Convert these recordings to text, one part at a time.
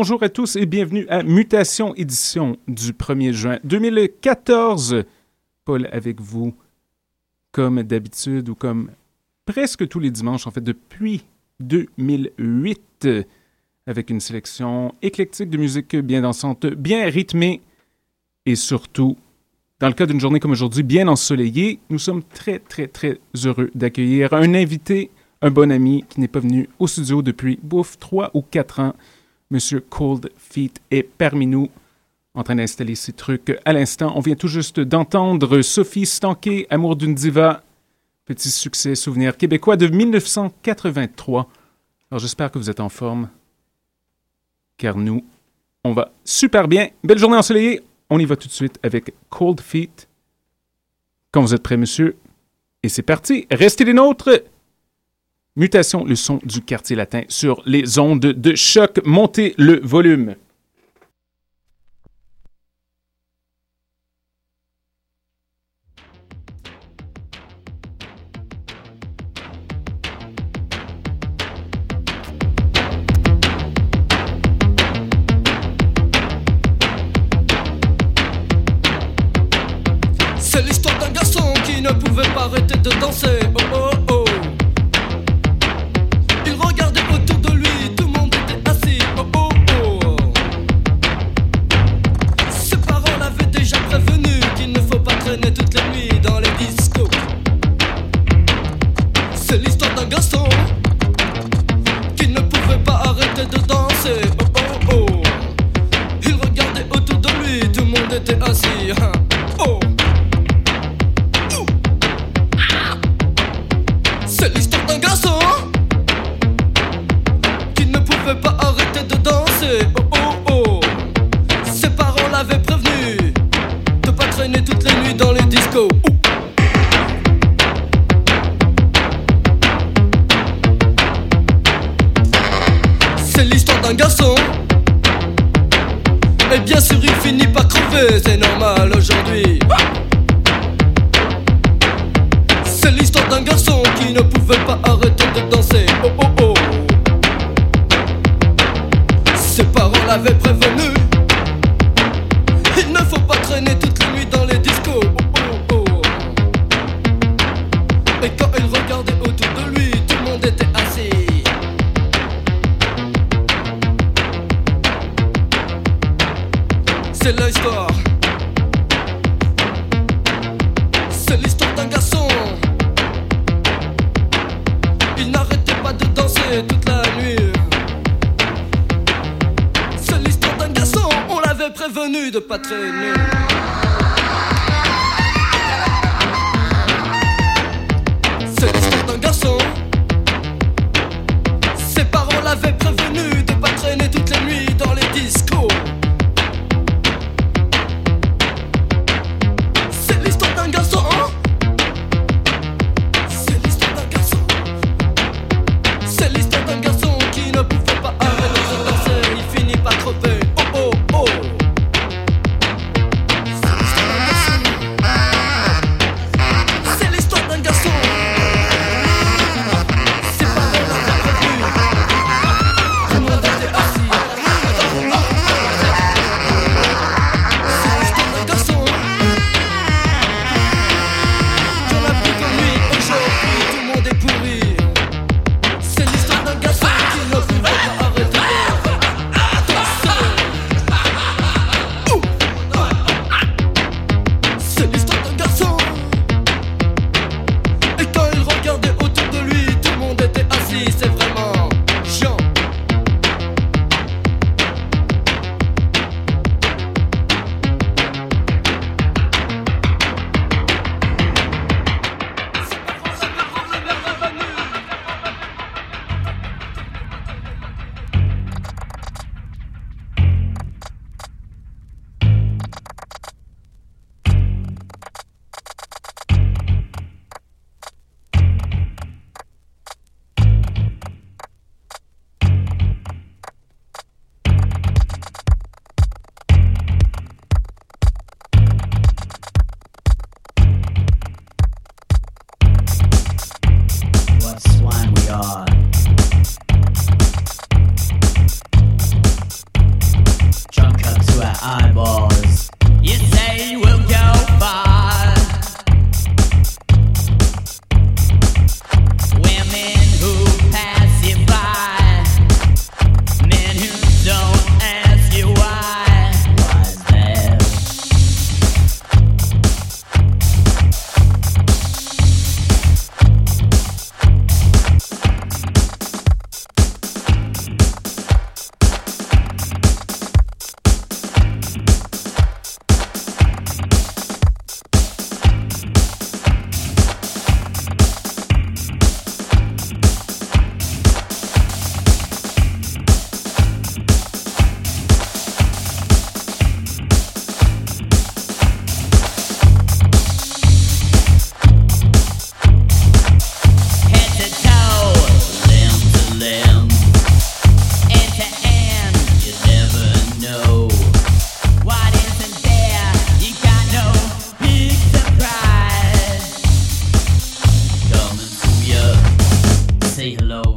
Bonjour à tous et bienvenue à Mutation édition du 1er juin 2014. Paul avec vous, comme d'habitude ou comme presque tous les dimanches, en fait, depuis 2008, avec une sélection éclectique de musique bien dansante, bien rythmée et surtout, dans le cas d'une journée comme aujourd'hui, bien ensoleillée. Nous sommes très, très, très heureux d'accueillir un invité un bon ami qui n'est pas venu au studio depuis, bouf, trois ou quatre ans. Monsieur Cold Feet est parmi nous, en train d'installer ses trucs. À l'instant, on vient tout juste d'entendre Sophie Stanquet, Amour d'une diva, petit succès souvenir québécois de 1983. Alors j'espère que vous êtes en forme, car nous, on va super bien. Belle journée ensoleillée. On y va tout de suite avec Cold Feet. Quand vous êtes prêts, monsieur. Et c'est parti. Restez les nôtres. Mutation, le son du quartier latin sur les ondes de choc. Montez le volume. C'est l'histoire d'un garçon qui ne pouvait pas arrêter de danser. Cause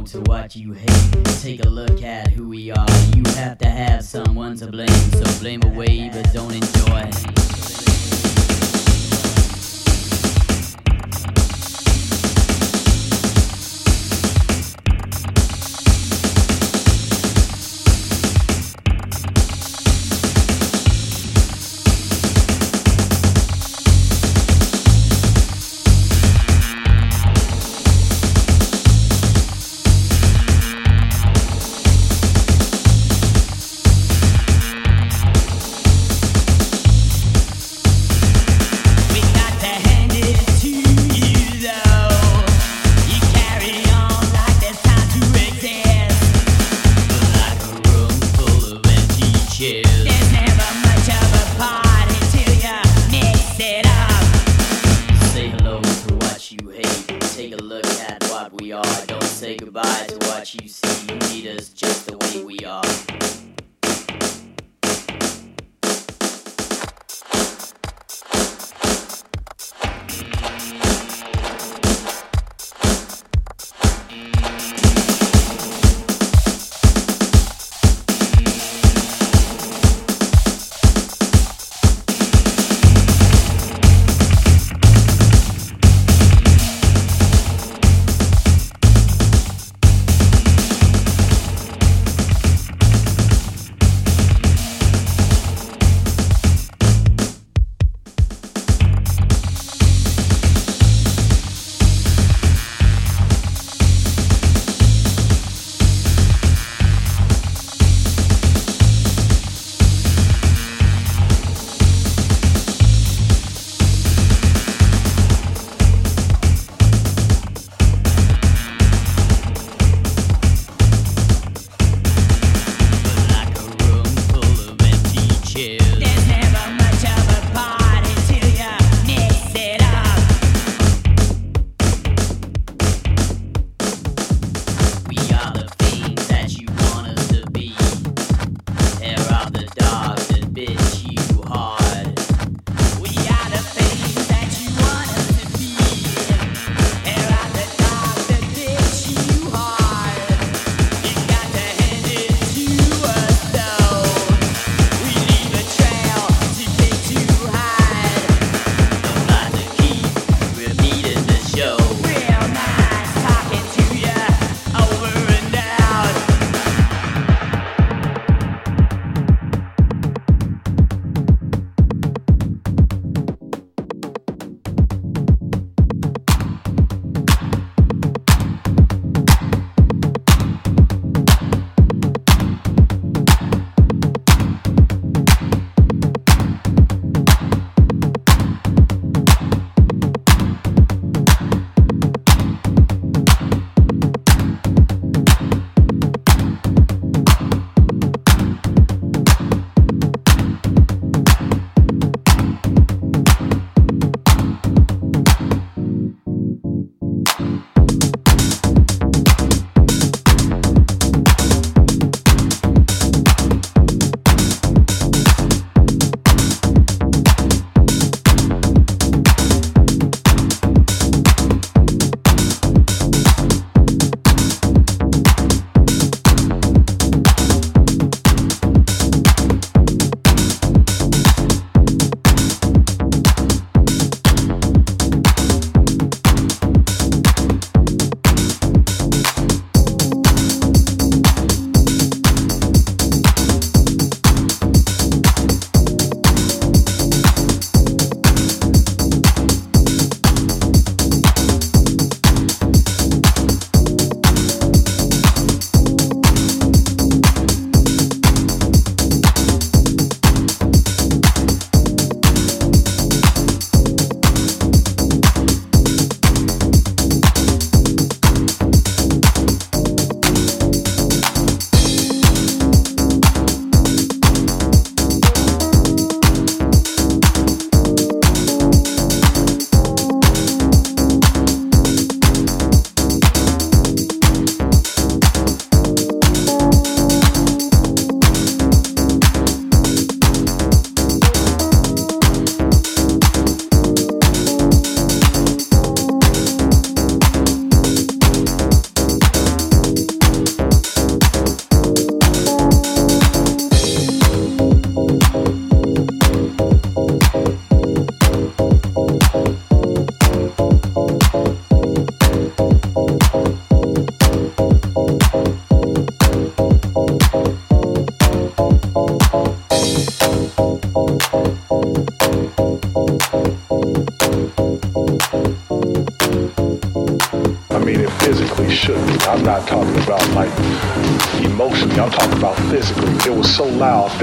to what you hate. Take a look at who we are. You have to have someone to blame, so blame away, but don't enjoy.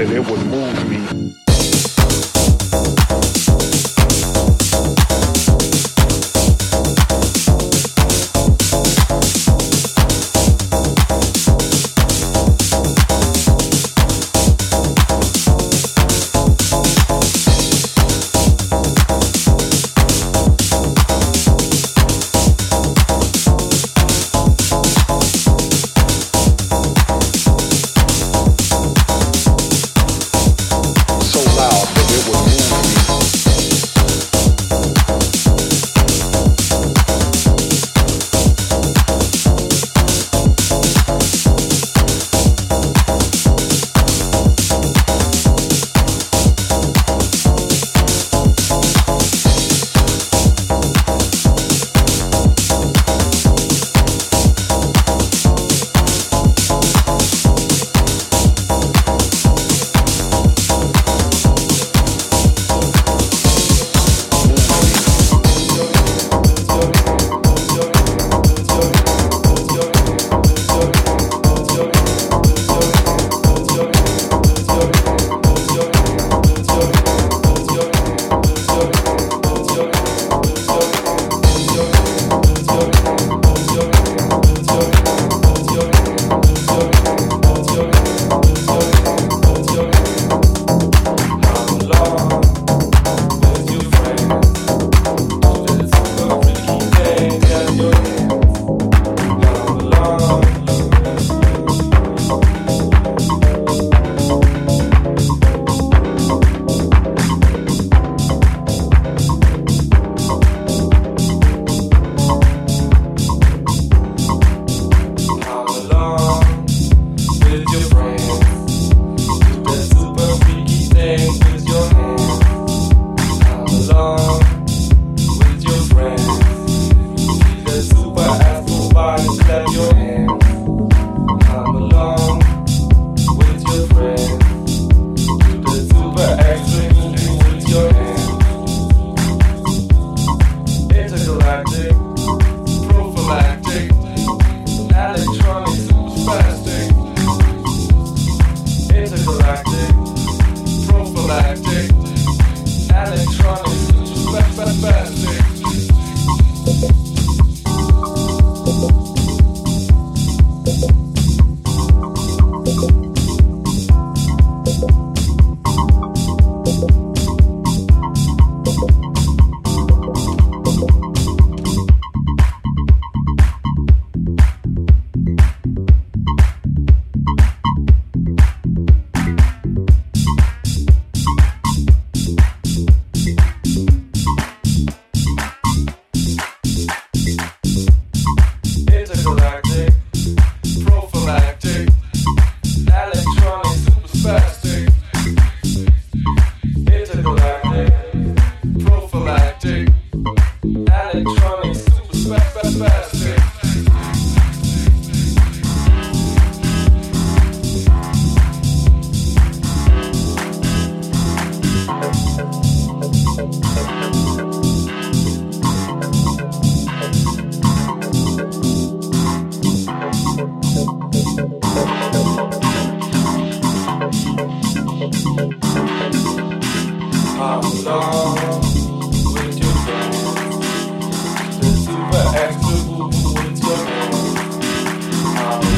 something, it would.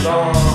song.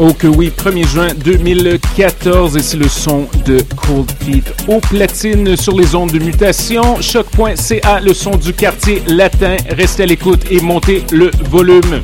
Oh que oui, 1er juin 2014, et c'est le son de Cold Feet au platine sur les ondes de mutation. Choc.ca, le son du quartier latin. Restez à l'écoute et montez le volume.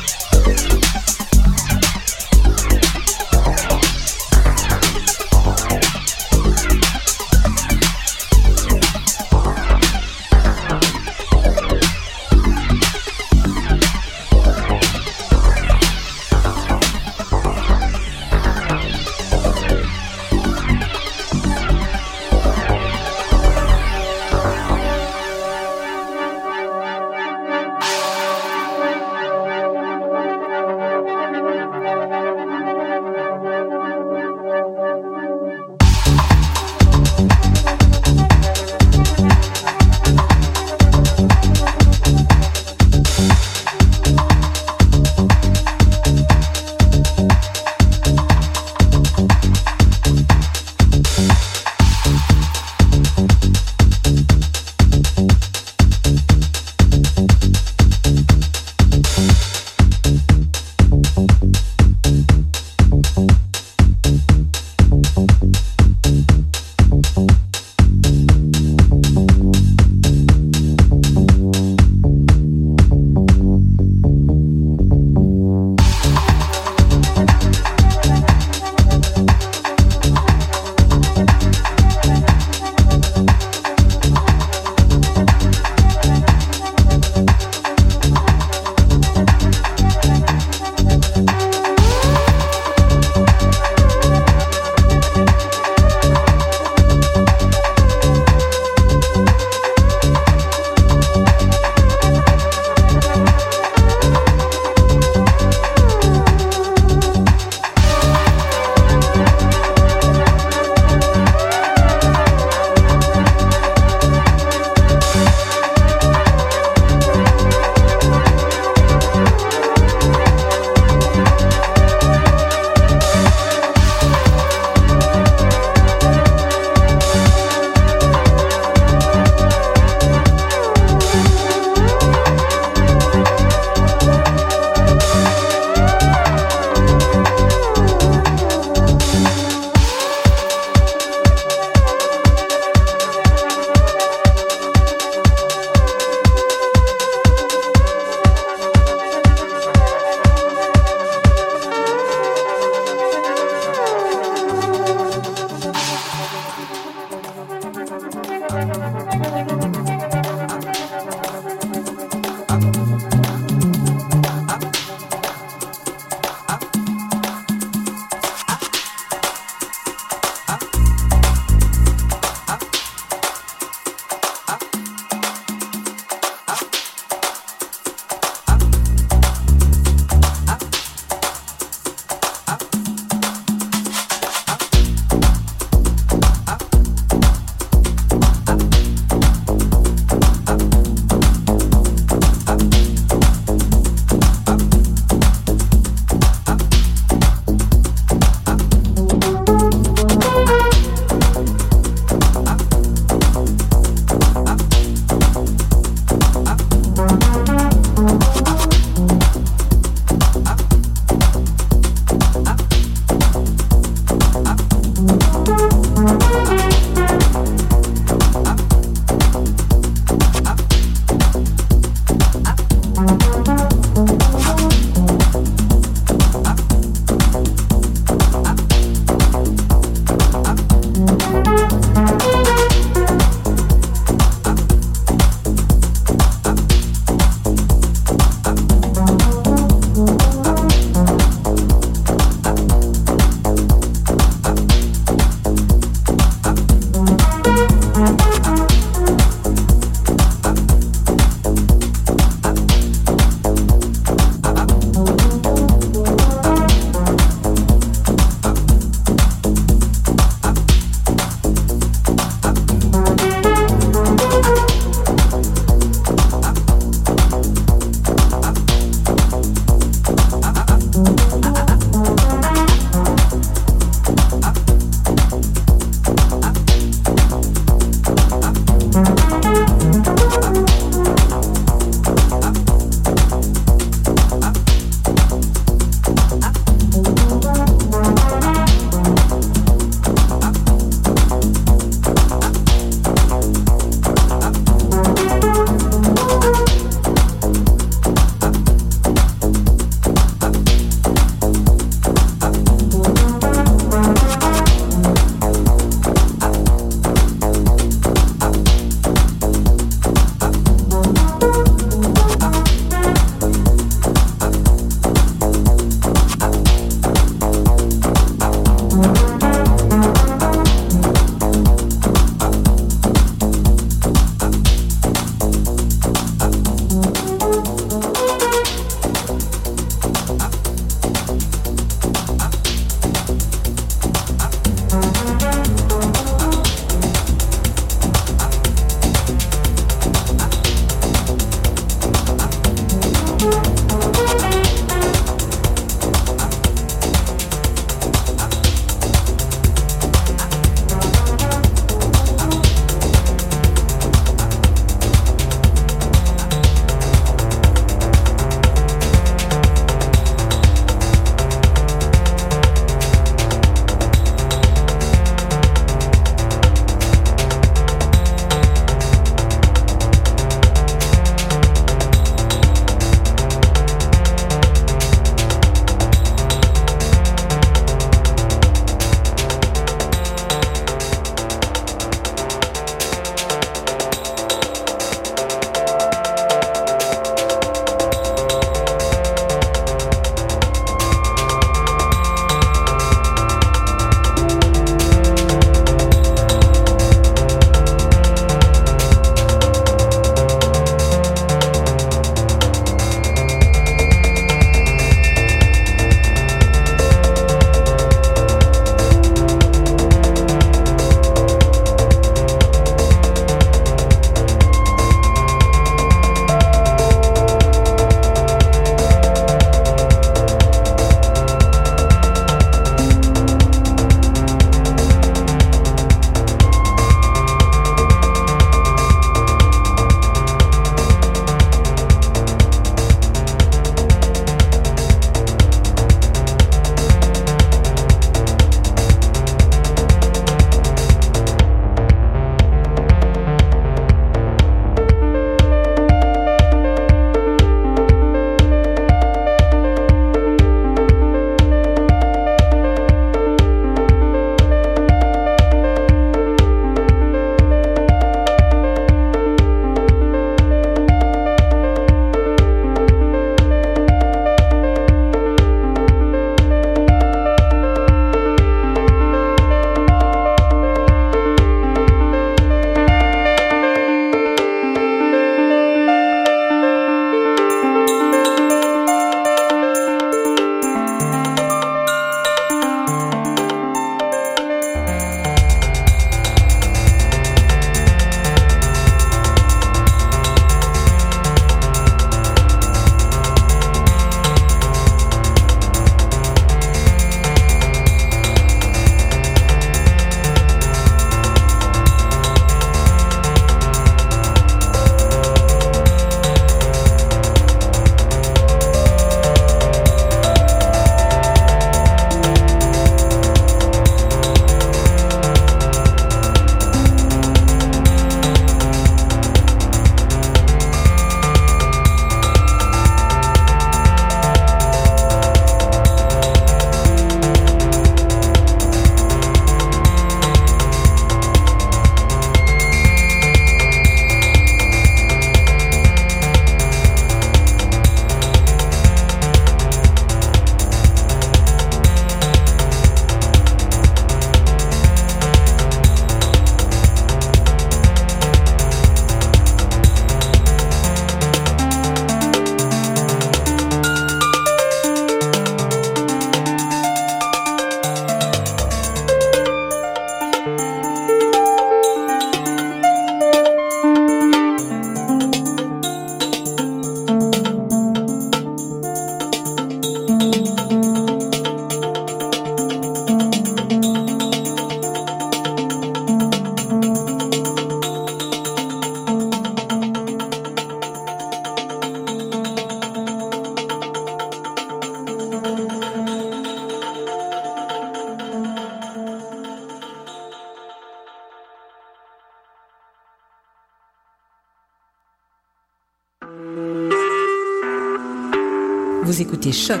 Écoutez Choc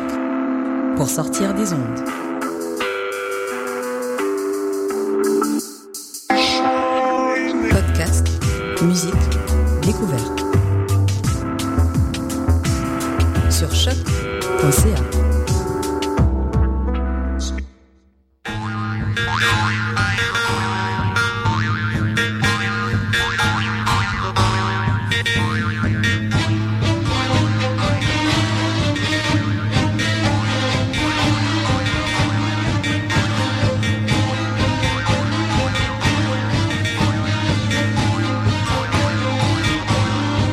pour sortir des ondes.